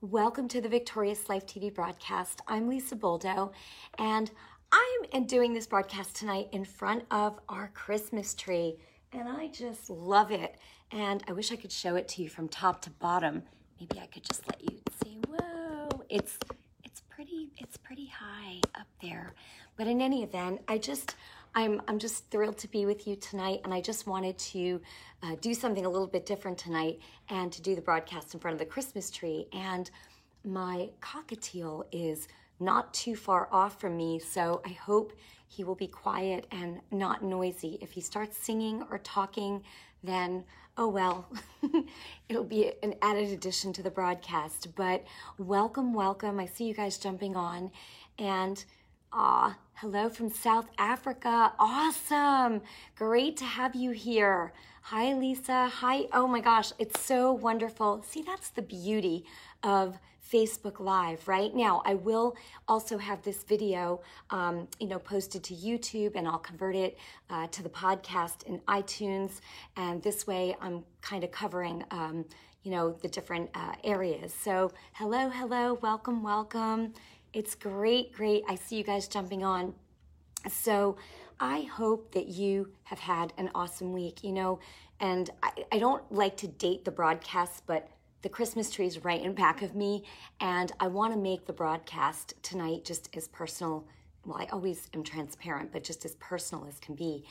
Welcome to the Victorious Life TV broadcast. I'm Lisa Boldo, and I am doing this broadcast tonight in front of our Christmas tree, and I just love it. And I wish I could show it to you from top to bottom. Maybe I could just let you see. Whoa, it's it's pretty it's pretty high up there. But in any event, I just I'm I'm just thrilled to be with you tonight, and I just wanted to uh, do something a little bit different tonight, and to do the broadcast in front of the Christmas tree. And my cockatiel is not too far off from me, so I hope he will be quiet and not noisy. If he starts singing or talking, then oh well, it'll be an added addition to the broadcast. But welcome, welcome. I see you guys jumping on, and Ah, hello from South Africa. Awesome. Great to have you here. Hi, Lisa. Hi. Oh my gosh, it's so wonderful. See, that's the beauty of Facebook Live, right? Now, I will also have this video, um, you know, posted to YouTube and I'll convert it uh, to the podcast in iTunes. And this way I'm kind of covering, um, you know, the different uh, areas. So, hello, hello, welcome, welcome. It's great, great. I see you guys jumping on. So I hope that you have had an awesome week, you know, and I, I don't like to date the broadcast, but the Christmas tree is right in back of me, and I want to make the broadcast tonight just as personal. Well, I always am transparent, but just as personal as can be.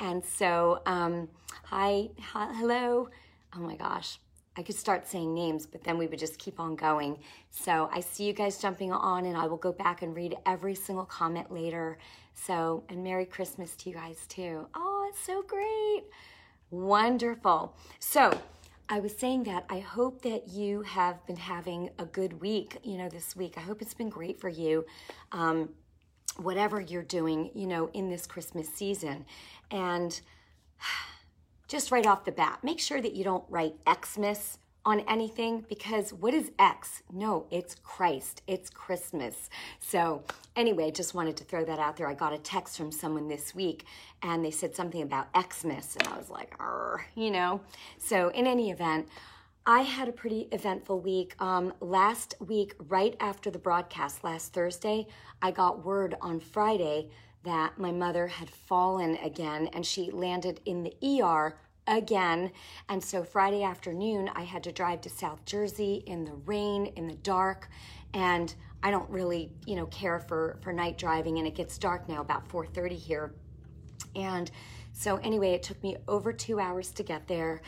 And so, um, hi, hi, hello. Oh my gosh, I could start saying names, but then we would just keep on going. So I see you guys jumping on, and I will go back and read every single comment later. So, and Merry Christmas to you guys too. Oh, it's so great. Wonderful. So, I was saying that I hope that you have been having a good week, you know, this week. I hope it's been great for you. Um, whatever you're doing, you know, in this Christmas season. And just right off the bat, make sure that you don't write Xmas on anything because what is X? No, it's Christ. It's Christmas. So, anyway, just wanted to throw that out there. I got a text from someone this week and they said something about Xmas, and I was like, you know. So, in any event, I had a pretty eventful week. Um, last week, right after the broadcast, last Thursday, I got word on Friday that my mother had fallen again and she landed in the ER again. And so Friday afternoon, I had to drive to South Jersey in the rain, in the dark. And I don't really, you know, care for, for night driving. And it gets dark now, about 4.30 here. And so anyway, it took me over two hours to get there.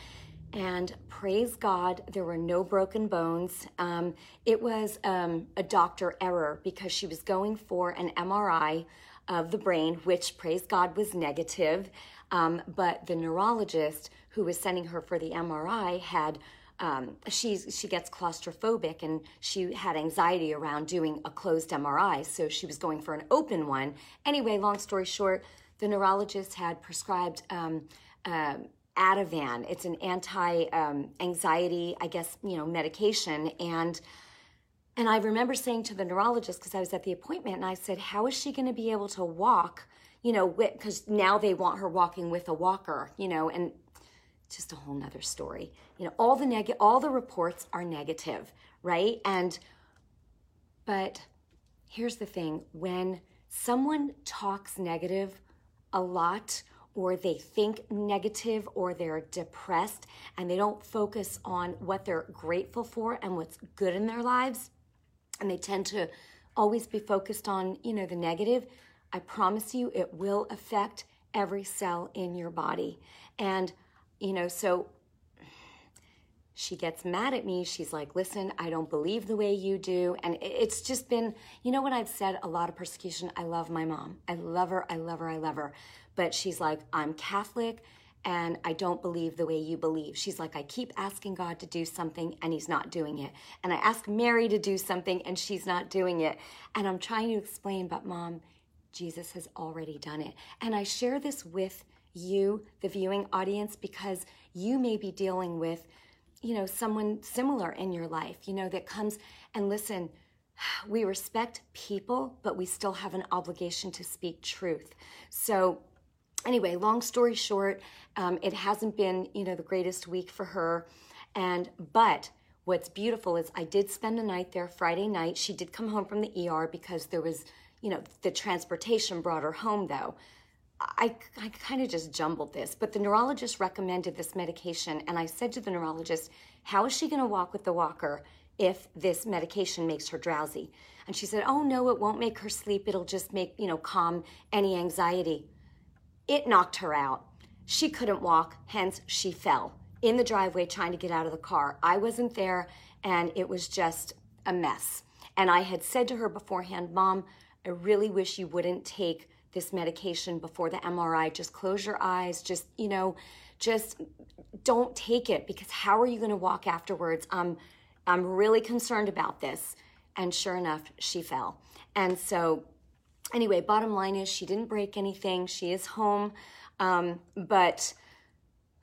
And praise God, there were no broken bones. Um, it was um, a doctor error because she was going for an MRI of the brain, which, praise God, was negative. Um, but the neurologist who was sending her for the MRI had um, she gets claustrophobic and she had anxiety around doing a closed MRI, so she was going for an open one. Anyway, long story short, the neurologist had prescribed um, uh, Ativan. It's an anti-anxiety, um, I guess, you know, medication, and and I remember saying to the neurologist, because I was at the appointment, and I said, How is she going to be able to walk? You know, because now they want her walking with a walker, you know, and just a whole nother story. You know, all the neg- all the reports are negative, right? And but here's the thing when someone talks negative a lot or they think negative or they're depressed and they don't focus on what they're grateful for and what's good in their lives and they tend to always be focused on, you know, the negative, I promise you it will affect every cell in your body. And, you know, so she gets mad at me. She's like, listen, I don't believe the way you do. And it's just been, you know what I've said? A lot of persecution. I love my mom. I love her. I love her. I love her. But she's like, I'm Catholic and I don't believe the way you believe. She's like, I keep asking God to do something and he's not doing it. And I ask Mary to do something and she's not doing it. And I'm trying to explain, but mom, Jesus has already done it. And I share this with you, the viewing audience, because you may be dealing with, you know, someone similar in your life, you know, that comes and listen, we respect people, but we still have an obligation to speak truth. So, anyway, long story short, um, it hasn't been, you know, the greatest week for her. And, but what's beautiful is I did spend the night there Friday night. She did come home from the ER because there was, you know, the transportation brought her home though. I, I kind of just jumbled this, but the neurologist recommended this medication. And I said to the neurologist, How is she going to walk with the walker if this medication makes her drowsy? And she said, Oh, no, it won't make her sleep. It'll just make, you know, calm any anxiety. It knocked her out. She couldn't walk, hence, she fell in the driveway trying to get out of the car. I wasn't there, and it was just a mess. And I had said to her beforehand, Mom, I really wish you wouldn't take this medication before the MRI. Just close your eyes. Just, you know, just don't take it because how are you going to walk afterwards? Um, I'm really concerned about this. And sure enough, she fell. And so, anyway, bottom line is she didn't break anything. She is home. Um, but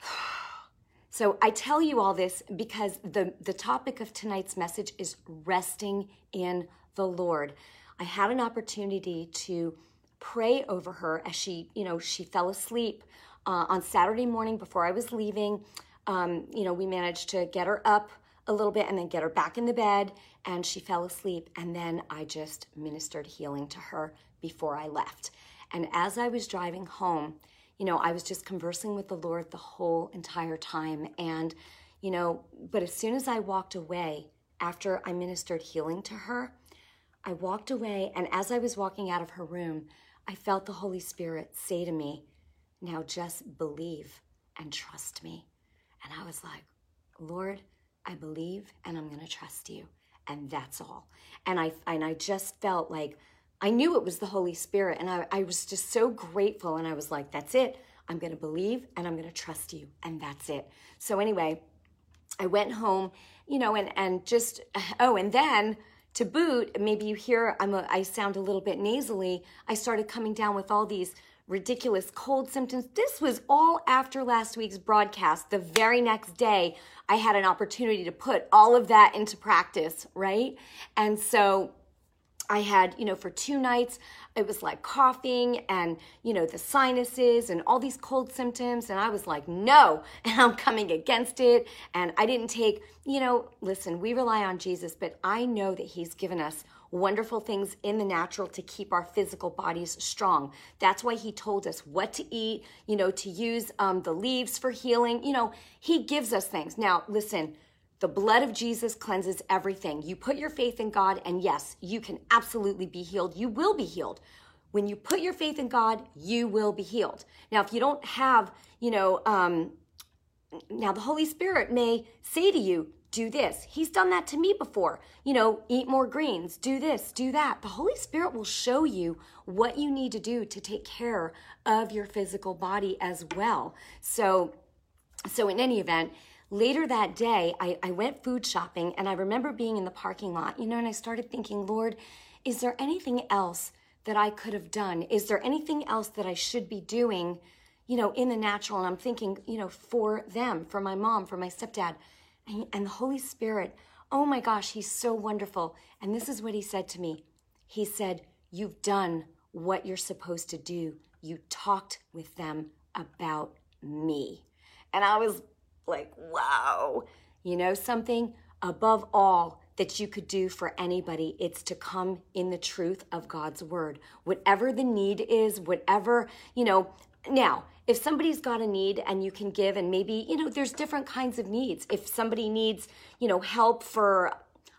so I tell you all this because the, the topic of tonight's message is resting in the Lord. I had an opportunity to pray over her as she, you know, she fell asleep uh, on Saturday morning before I was leaving. Um, you know, we managed to get her up a little bit and then get her back in the bed, and she fell asleep. And then I just ministered healing to her before I left. And as I was driving home, you know, I was just conversing with the Lord the whole entire time. And, you know, but as soon as I walked away after I ministered healing to her, I walked away. And as I was walking out of her room, I felt the Holy Spirit say to me, Now just believe and trust me. And I was like, Lord, I believe and I'm going to trust you. And that's all. And I, and I just felt like, I knew it was the Holy Spirit, and I, I was just so grateful. And I was like, that's it. I'm going to believe and I'm going to trust you. And that's it. So, anyway, I went home, you know, and, and just, oh, and then to boot, maybe you hear I'm a, I sound a little bit nasally. I started coming down with all these ridiculous cold symptoms. This was all after last week's broadcast. The very next day, I had an opportunity to put all of that into practice, right? And so I had, you know, for two nights, it was like coughing and, you know, the sinuses and all these cold symptoms. And I was like, no, and I'm coming against it. And I didn't take, you know, listen, we rely on Jesus, but I know that He's given us wonderful things in the natural to keep our physical bodies strong. That's why He told us what to eat, you know, to use um, the leaves for healing. You know, He gives us things. Now, listen, the blood of Jesus cleanses everything. You put your faith in God, and yes, you can absolutely be healed. You will be healed. When you put your faith in God, you will be healed. Now, if you don't have, you know, um, now the Holy Spirit may say to you, do this. He's done that to me before. You know, eat more greens, do this, do that. The Holy Spirit will show you what you need to do to take care of your physical body as well. So, so in any event, later that day, I, I went food shopping and I remember being in the parking lot, you know, and I started thinking, Lord, is there anything else that I could have done? Is there anything else that I should be doing, you know, in the natural? And I'm thinking, you know, for them, for my mom, for my stepdad. And, and the Holy Spirit, oh my gosh, he's so wonderful. And this is what he said to me He said, You've done what you're supposed to do. You talked with them about me. And I was like, wow. You know something? Above all, that you could do for anybody, it's to come in the truth of God's word. Whatever the need is, whatever, you know, now, if somebody's got a need and you can give, and maybe, you know, there's different kinds of needs. If somebody needs, you know, help for,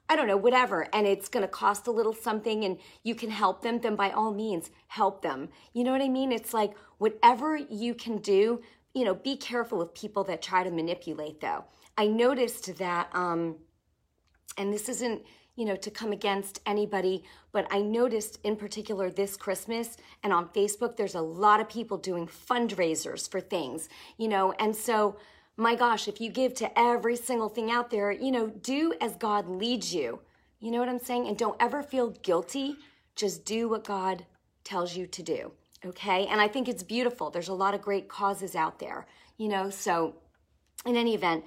I don't know, whatever, and it's going to cost a little something and you can help them, then by all means, help them. You know what I mean? It's like whatever you can do, you know, be careful with people that try to manipulate, though. I noticed that, um, and this isn't, you know, to come against anybody, but I noticed in particular this Christmas and on Facebook, there's a lot of people doing fundraisers for things, you know, and so my gosh, if you give to every single thing out there, you know, do as God leads you. You know what I'm saying? And don't ever feel guilty. Just do what God tells you to do okay? And I think it's beautiful. There's a lot of great causes out there, you know? So, in any event,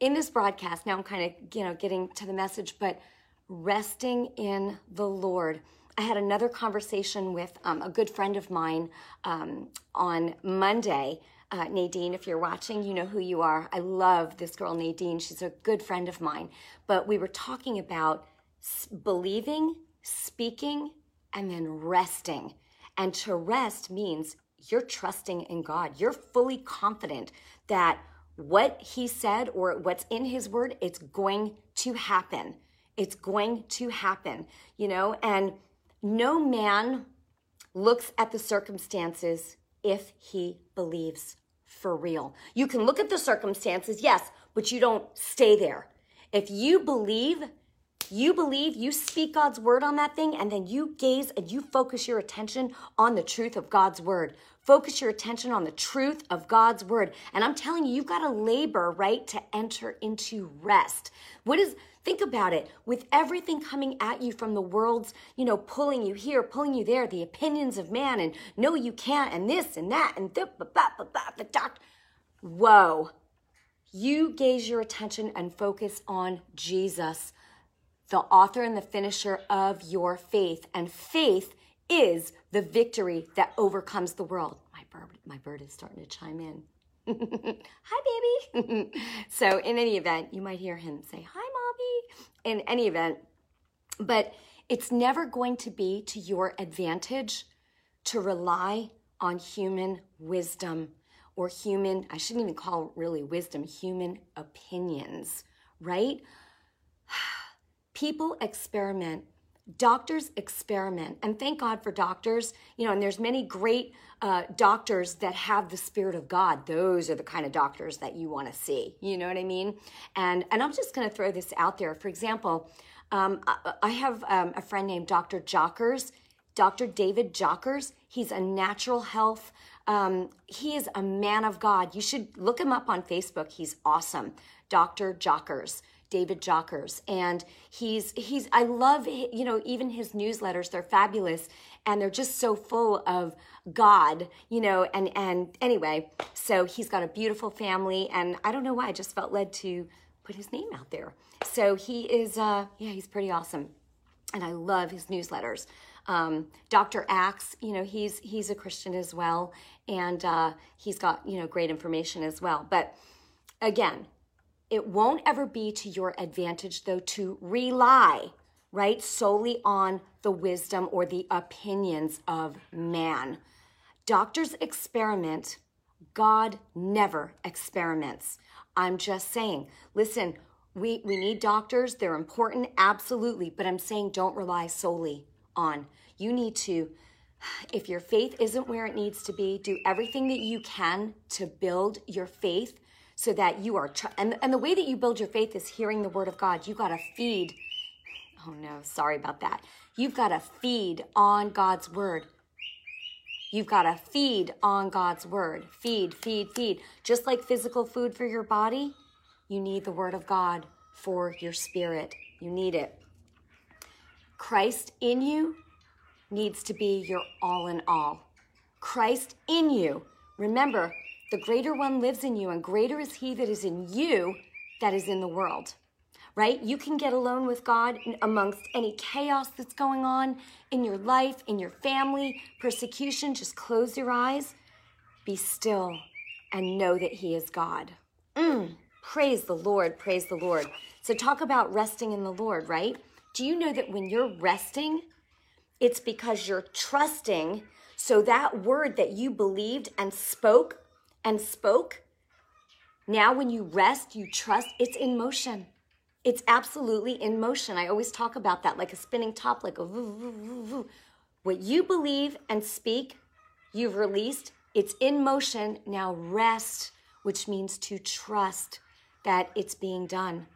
in this broadcast, now I'm kind of, you know, getting to the message, but resting in the Lord. I had another conversation with um, a good friend of mine um, on Monday Uh, Nadine, if you're watching, you know who you are. I love this girl, Nadine. She's a good friend of mine. But we were talking about believing, speaking, and then resting. And to rest means you're trusting in God. You're fully confident that what He said or what's in His word, it's going to happen. It's going to happen, you know? And no man looks at the circumstances if he believes for real. You can look at the circumstances, yes, but you don't stay there. If you believe, you believe, you speak God's word on that thing, and then you gaze and you focus your attention on the truth of God's word. Focus your attention on the truth of God's word. And I'm telling you, you've got to labor, right, to enter into rest. What is, think about it, with everything coming at you from the world's, you know, pulling you here, pulling you there, the opinions of man, and no, you can't, and this and that, and the, the. Whoa. You gaze your attention and focus on Jesus, the author and the finisher of your faith. And faith is the victory that overcomes the world. My bird, my bird is starting to chime in. hi, baby. so, in any event, you might hear him say, Hi, mommy, in any event. But it's never going to be to your advantage to rely on human wisdom or human, I shouldn't even call really wisdom, human opinions, right? People experiment. Doctors experiment. And thank god for doctors. You know and there's many great uh, doctors that have the spirit of god. Those are the kind of doctors that you want to see. You know what i mean? And and i'm just going to throw this out there. For example um, I, I, have um, a friend named dr jockers dr david jockers. He's a natural health um, he is a man of god. You should look him up on facebook. He's awesome. Dr jockers David Jockers, and he's he's I love you know even his newsletters they're fabulous and they're just so full of God you know and and anyway so he's got a beautiful family and I don't know why I just felt led to put his name out there so he is uh yeah he's pretty awesome and I love his newsletters. Um, Dr. Axe, you know, he's he's a Christian as well, and uh, he's got you know great information as well. But again, it won't ever be to your advantage, though, to rely, right, solely on the wisdom or the opinions of man. Doctors experiment, God never experiments. I'm just saying, listen, we, we need doctors, they're important, absolutely, but I'm saying don't rely solely on. You need to, if your faith isn't where it needs to be, do everything that you can to build your faith so that you are, tr- and, and the way that you build your faith is hearing the word of God. You got to feed. Oh no, sorry about that. You've got to feed on God's word. You've got to feed on God's word. Feed, feed, feed. Just like physical food for your body, you need the word of God for your spirit. You need it. Christ in you needs to be your all in all. Christ in you. Remember, the greater one lives in you, and greater is he that is in you that is in the world. Right? You can get alone with God amongst any chaos that's going on in your life, in your family, persecution. Just close your eyes, be still, and know that He is God. Mm, praise the Lord, praise the Lord. So, talk about resting in the Lord, right? Do you know that when you're resting, it's because you're trusting so that word that you believed and spoke and spoke, now when you rest, you trust, it's in motion. It's absolutely in motion. I always talk about that like a spinning top, like a voo, voo, voo, voo. What you believe and speak, you've released, it's in motion. Now rest, which means to trust that it's being done.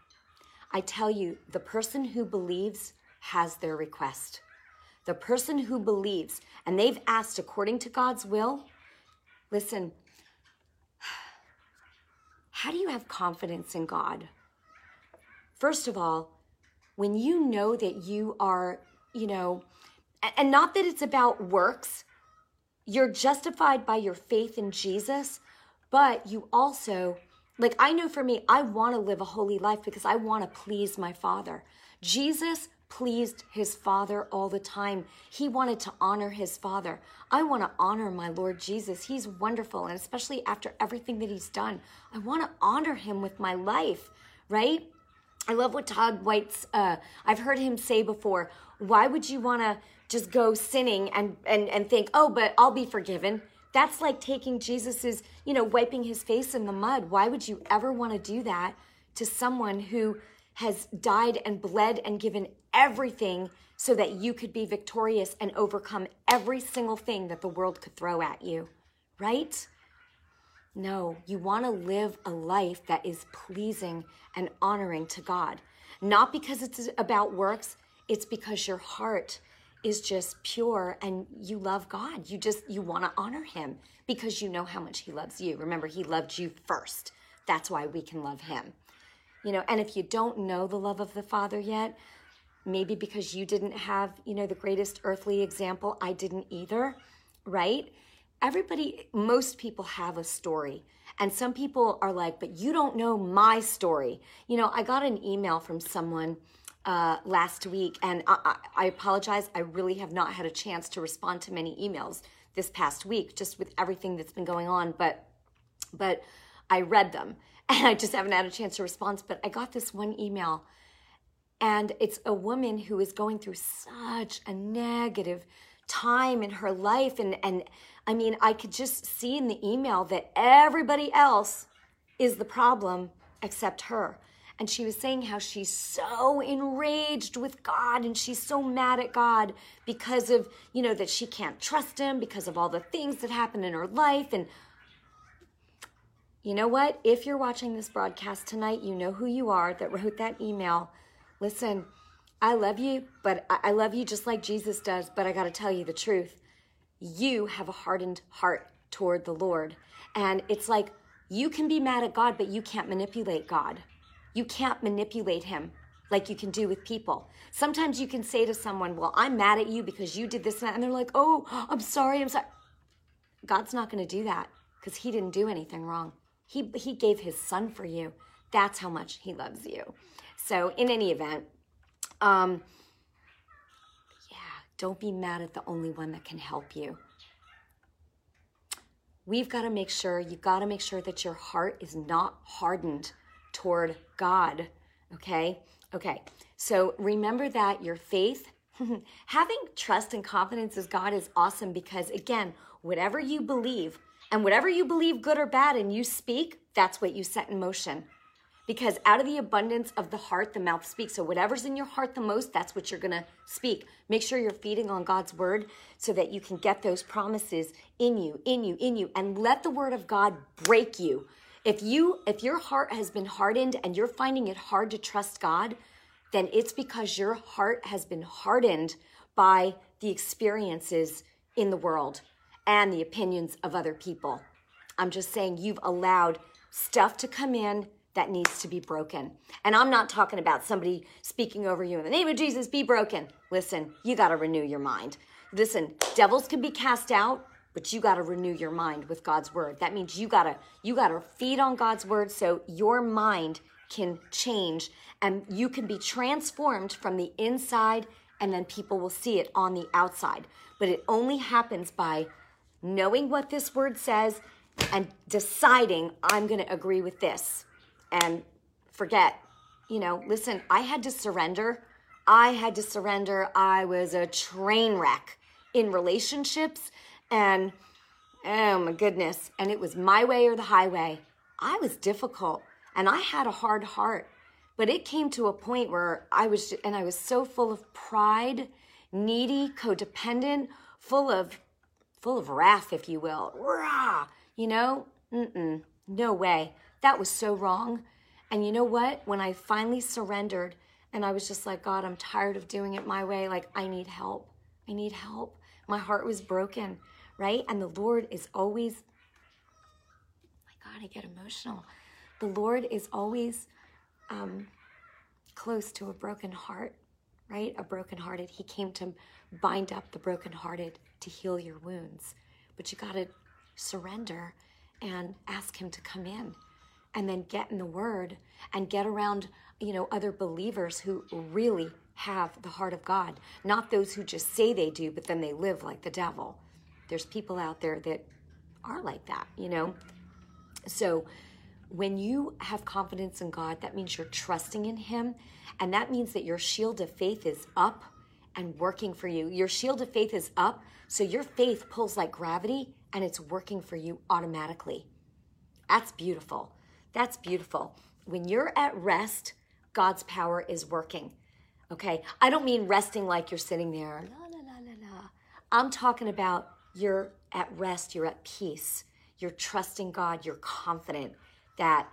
I tell you, the person who believes has their request. The person who believes and they've asked according to God's will, listen, how do you have confidence in God? First of all, when you know that you are, you know, and not that it's about works, you're justified by your faith in Jesus, but you also, like I know for me, I want to live a holy life because I want to please my Father. Jesus pleased his father all the time. He wanted to honor his father. I want to honor my Lord Jesus. He's wonderful. And especially after everything that he's done, I want to honor him with my life, right? I love what Todd White's, uh, I've heard him say before, why would you want to just go sinning and, and, and think, oh, but I'll be forgiven? That's like taking Jesus's, you know, wiping his face in the mud. Why would you ever want to do that to someone who has died and bled and given everything so that you could be victorious and overcome every single thing that the world could throw at you, right? No, you want to live a life that is pleasing and honoring to God. Not because it's about works, it's because your heart is just pure and you love God. You just you want to honor him because you know how much he loves you. Remember, he loved you first. That's why we can love him. You know, and if you don't know the love of the Father yet, maybe because you didn't have, you know, the greatest earthly example, I didn't either, right? Everybody, most people have a story. And some people are like, but you don't know my story. You know, I got an email from someone uh, last week, and I, I, I apologize. I really have not had a chance to respond to many emails this past week, just with everything that's been going on. But, but I read them, and I just haven't had a chance to respond. But I got this one email and it's a woman who is going through such a negative time in her life. And, and I mean, I could just see in the email that everybody else is the problem except her. And she was saying how she's so enraged with God and she's so mad at God because of, you know, that she can't trust him because of all the things that happened in her life. And you know what? If you're watching this broadcast tonight, you know who you are that wrote that email. Listen, I love you, but I love you just like Jesus does, but I got to tell you the truth. You have a hardened heart toward the Lord. And it's like you can be mad at God, but you can't manipulate God. You can't manipulate him like you can do with people. Sometimes you can say to someone, Well, I'm mad at you because you did this and that. And they're like, Oh, I'm sorry. I'm sorry. God's not going to do that because he didn't do anything wrong. He, he gave his son for you. That's how much he loves you. So, in any event, um, yeah, don't be mad at the only one that can help you. We've got to make sure, you've got to make sure that your heart is not hardened toward God. Okay? Okay. So remember that your faith, having trust and confidence as God is awesome because, again, whatever you believe, and whatever you believe, good or bad, and you speak, that's what you set in motion because out of the abundance of the heart, the mouth speaks. So, whatever's in your heart the most, that's what you're going to speak. Make sure you're feeding on God's word so that you can get those promises in you, in you, in you, and let the word of God break you. If you if your heart has been hardened and you're finding it hard to trust God, then it's because your heart has been hardened by the experiences in the world and the opinions of other people. I'm just saying you've allowed stuff to come in that needs to be broken. And I'm not talking about somebody speaking over you in the name of Jesus, be broken. Listen, you got to renew your mind. Listen, devils can be cast out, but you got to renew your mind with God's word. That means you got to you got to feed on God's word so your mind can change and you can be transformed from the inside and then people will see it on the outside. But it only happens by knowing what this word says and deciding I'm going to agree with this and forget. You know, listen, I had to surrender. I had to surrender. I was a train wreck in relationships and oh my goodness. And it was my way or the highway. I was difficult and I had a hard heart. But it came to a point where I was, and I was so full of pride, needy, codependent, full of, full of wrath, if you will. Rah! You know, Mm-mm, no way. That was so wrong. And you know what? When I finally surrendered and I was just like, God, I'm tired of doing it my way, like, I need help. I need help. My heart was broken, right? And the Lord is always, my God, I get emotional. The Lord is always um, close to a broken heart, right? A brokenhearted. He came to bind up the brokenhearted to heal your wounds. But you got to surrender and ask Him to come in and then get in the word and get around you know other believers who really have the heart of God, not those who just say they do, but then they live like the devil. There's people out there that are like that, you know? So when you have confidence in God, that means you're trusting in Him. And that means that your shield of faith is up and working for you. Your shield of faith is up, so your faith pulls like gravity and it's working for you automatically. That's beautiful. That's beautiful. When you're at rest, God's power is working. Okay? I don't mean resting like you're sitting there, la, la, la, la, la. I'm talking about you're at rest, you're at peace, you're trusting God, you're confident that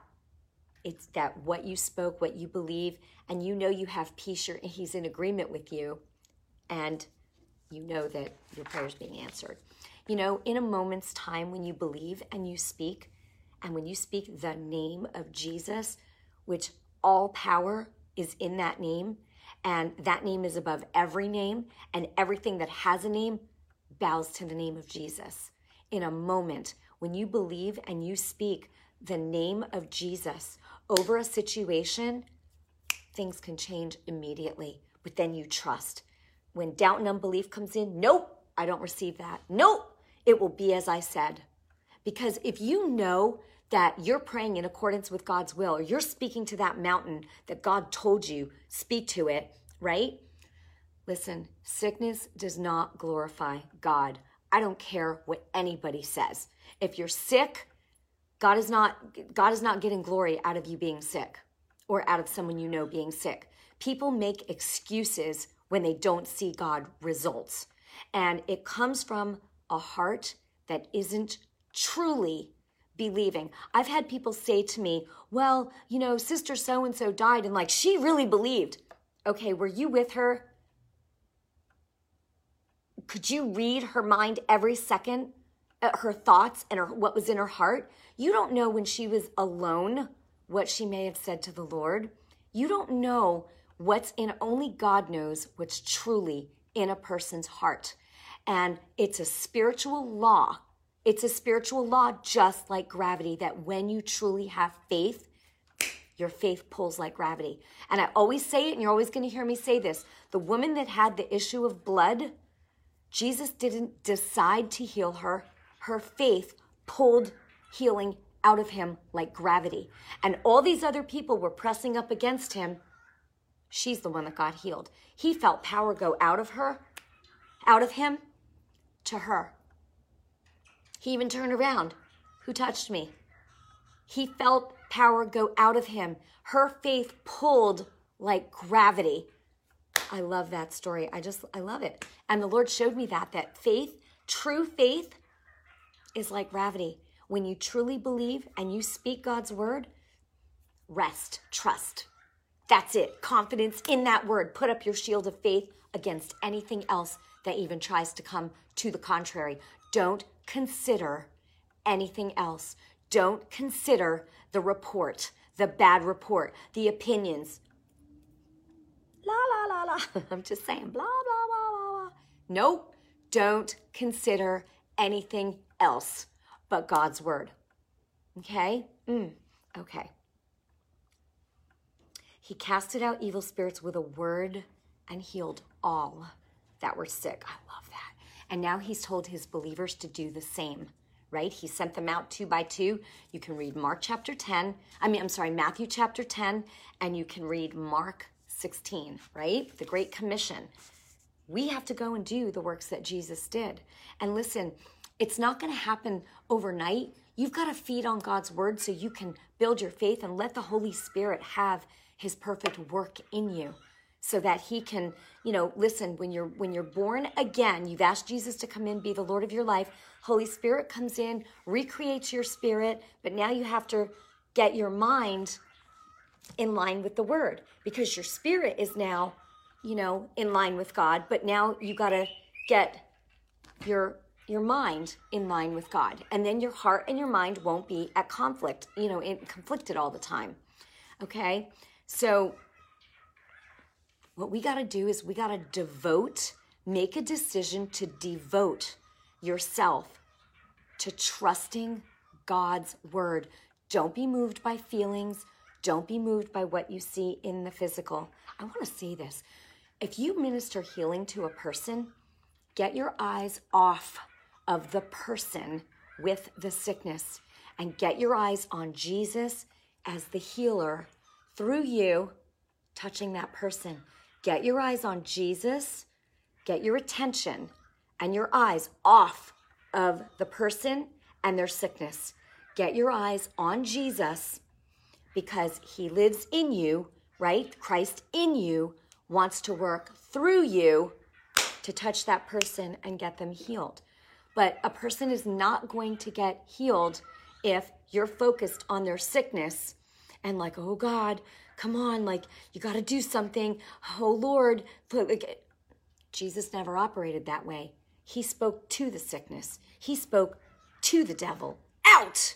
it's that what you spoke, what you believe, and you know you have peace, you're, he's in agreement with you, and you know that your prayer is being answered. You know, in a moment's time when you believe and you speak, and when you speak the name of Jesus, which all power is in that name, and that name is above every name, and everything that has a name bows to the name of Jesus. In a moment, when you believe and you speak the name of Jesus over a situation, things can change immediately. But then you trust. When doubt and unbelief comes in, nope, I don't receive that. Nope, it will be as I said. Because if you know that you're praying in accordance with God's will, or you're speaking to that mountain that God told you, speak to it, right? Listen, sickness does not glorify God. I don't care what anybody says. If you're sick, God is not God is not getting glory out of you being sick or out of someone you know being sick. People make excuses when they don't see God results. And it comes from a heart that isn't truly believing. I've had people say to me, well, you know, sister so and so died, and like she really believed. Okay, were you with her? Could you read her mind every second? Uh, her thoughts and her, what was in her heart? You don't know when she was alone what she may have said to the Lord. You don't know what's in, only God knows what's truly in a person's heart. And it's a spiritual law it's a spiritual law, just like gravity, that when you truly have faith, your faith pulls like gravity. And I always say it, and you're always going to hear me say this the woman that had the issue of blood, Jesus didn't decide to heal her. Her faith pulled healing out of him like gravity. And all these other people were pressing up against him. She's the one that got healed. He felt power go out of her, out of him to her. He even turned around. Who touched me? He felt power go out of him. Her faith pulled like gravity. I love that story. I just, I love it. And the Lord showed me that, that faith, true faith, is like gravity. When you truly believe and you speak God's word, rest, trust. That's it. Confidence in that word. Put up your shield of faith against anything else that even tries to come to the contrary. Don't consider anything else. Don't consider the report, the bad report, the opinions. La, la, la, la. I'm just saying, blah, blah, blah, blah, blah. Nope. Don't consider anything else but God's word. Okay? Mm, okay. He casted out evil spirits with a word and healed all that were sick. I love. And now he's told his believers to do the same, right? He sent them out two by two. You can read Mark chapter 10. I mean, I'm sorry, Matthew chapter 10, and you can read Mark 16, right? The Great Commission. We have to go and do the works that Jesus did. And listen, it's not going to happen overnight. You've got to feed on God's word so you can build your faith and let the Holy Spirit have his perfect work in you so that he can you know listen when you're when you're born again you've asked jesus to come in be the lord of your life. Holy spirit comes in recreates your spirit but now you have to get your mind in line with the word because your spirit is now you know in line with god but now you got to get your your mind in line with god. And then your heart and your mind won't be at conflict you know in conflicted all the time. Okay? So what we got to do is we got to devote, make a decision to devote yourself to trusting God's word. Don't be moved by feelings. Don't be moved by what you see in the physical. I want to say this. if you minister healing to a person, get your eyes off of the person with the sickness and get your eyes on Jesus as the healer through you touching that person. Get your eyes on Jesus, get your attention and your eyes off of the person and their sickness. Get your eyes on Jesus because he lives in you, right? Christ in you wants to work through you to touch that person and get them healed. But a person is not going to get healed if you're focused on their sickness and like, oh God, come on, like you got to do something. Oh Lord, like, Jesus never operated that way. He spoke to the sickness. He spoke to the devil. Out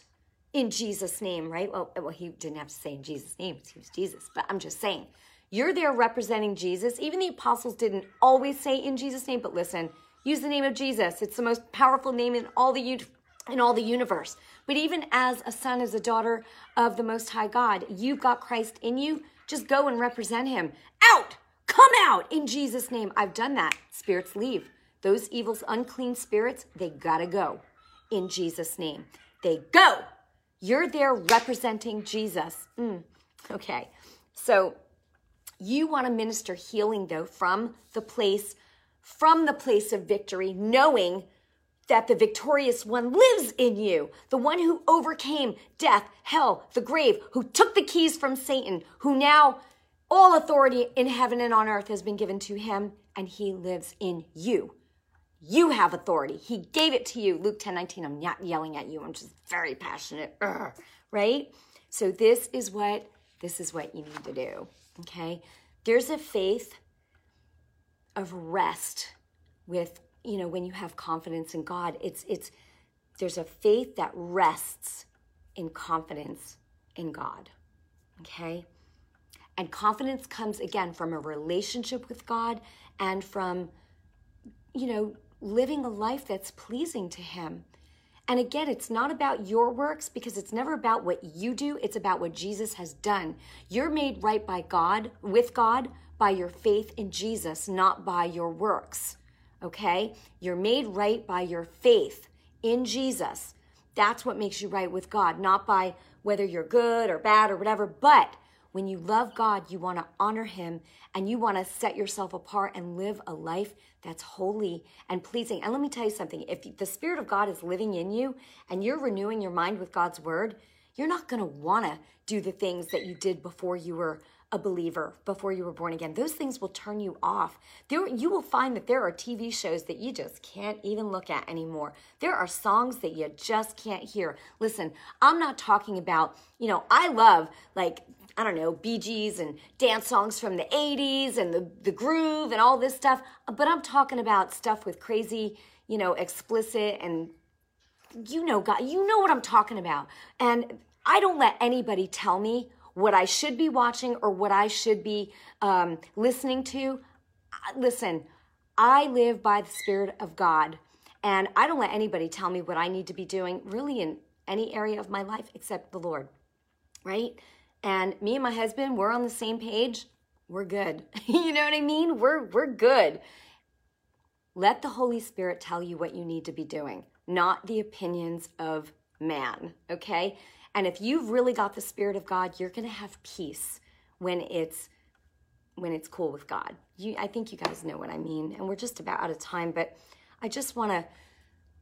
in Jesus' name, right? Well, well, he didn't have to say in Jesus' name. He was Jesus, but I'm just saying. You're there representing Jesus. Even the apostles didn't always say in Jesus' name, but listen, use the name of Jesus. It's the most powerful name in all the in all the universe. But even as a son, as a daughter of the Most High God, you've got Christ in you. Just go and represent him. Out! Come out in Jesus' name. I've done that. Spirits leave. Those evils, unclean spirits, they gotta go in Jesus' name. They go. You're there representing Jesus. Mm. Okay. So you want to minister healing though from the place from the place of victory, knowing that the victorious one lives in you, the one who overcame death, hell, the grave, who took the keys from Satan, who now all authority in heaven and on earth has been given to him, and he lives in you. You have authority. He gave it to you. Luke 10 19. I'm not yelling at you. I'm just very passionate. Urgh, right? So this is what this is what you need to do. Okay. There's a faith of rest with, you know, when you have confidence in God. It's it's there's a faith that rests in confidence in God. Okay? And confidence comes again from a relationship with God and from, you know, living a life that's pleasing to Him. And again, it's not about your works because it's never about what you do, it's about what Jesus has done. You're made right by God, with God, by your faith in Jesus, not by your works. Okay? You're made right by your faith in Jesus. That's what makes you right with God, not by whether you're good or bad or whatever, but when you love God, you want to honor Him and you want to set yourself apart and live a life that's holy and pleasing. And let me tell you something if the Spirit of God is living in you and you're renewing your mind with God's Word, you're not going to want to do the things that you did before you were a believer before you were born again. Those things will turn you off. There, you will find that there are TV shows that you just can't even look at anymore. There are songs that you just can't hear. Listen, I'm not talking about, you know, I love like I don't know, Gees and dance songs from the 80s and the, the groove and all this stuff. But I'm talking about stuff with crazy, you know, explicit and you know, God, you know what I'm talking about. And I don't let anybody tell me what I should be watching or what I should be um, listening to. Listen, I live by the Spirit of God, and I don't let anybody tell me what I need to be doing really in any area of my life except the Lord, right? And me and my husband, we're on the same page. We're good. you know what I mean? We're we're good. Let the Holy Spirit tell you what you need to be doing, not the opinions of man, okay? And if you've really got the spirit of God, you're going to have peace when it's when it's cool with God. You I think you guys know what I mean. And we're just about out of time, but I just want to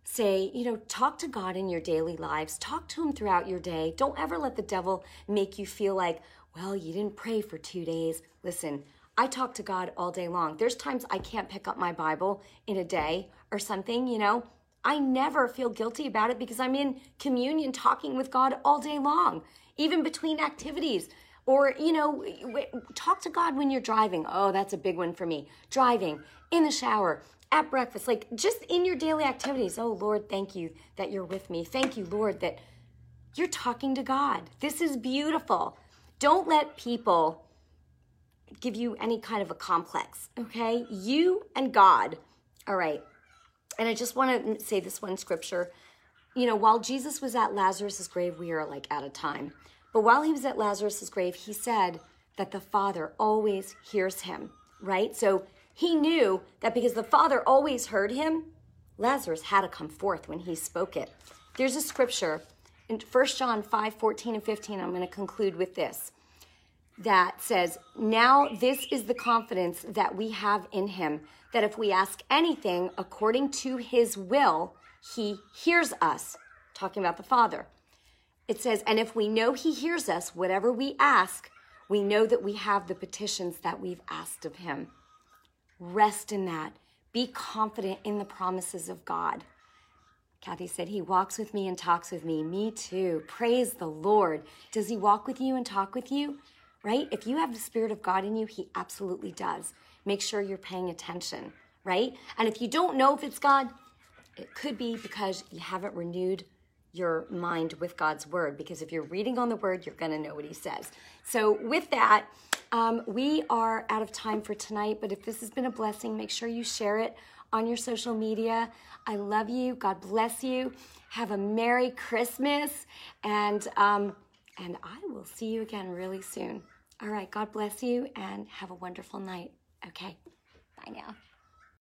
say, you know, talk to God in your daily lives. Talk to him throughout your day. Don't ever let the devil make you feel like, well, you didn't pray for 2 days. Listen, I talk to God all day long. There's times I can't pick up my Bible in a day or something, you know. I never feel guilty about it because I'm in communion talking with God all day long, even between activities. Or, you know, talk to God when you're driving. Oh, that's a big one for me. Driving, in the shower, at breakfast, like just in your daily activities. Oh, Lord, thank you that you're with me. Thank you, Lord, that you're talking to God. This is beautiful. Don't let people give you any kind of a complex, okay? You and God. All right. And I just want to say this one scripture. You know, while Jesus was at Lazarus's grave, we are like out of time. But while he was at Lazarus's grave, he said that the Father always hears him right? So he knew that because the Father always heard him, Lazarus had to come forth when he spoke it. There's a scripture in 1 John 5 14 and 15. I'm going to conclude with this that says, Now this is the confidence that we have in him, that if we ask anything according to his will, he hears us. Talking about the Father. It says, And if we know he hears us, whatever we ask, we know that we have the petitions that we've asked of him. Rest in that. Be confident in the promises of God. Kathy said, He walks with me and talks with me. Me too. Praise the Lord. Does He walk with you and talk with you? Right? If you have the Spirit of God in you, He absolutely does. Make sure you're paying attention, right? And if you don't know if it's God, it could be because you haven't renewed your mind with God's word. Because if you're reading on the word, you're going to know what He says. So, with that, um, we are out of time for tonight, but if this has been a blessing, make sure you share it on your social media. I love you. God bless you. Have a Merry Christmas, and um, and I will see you again really soon. All right. God bless you, and have a wonderful night. Okay, bye now.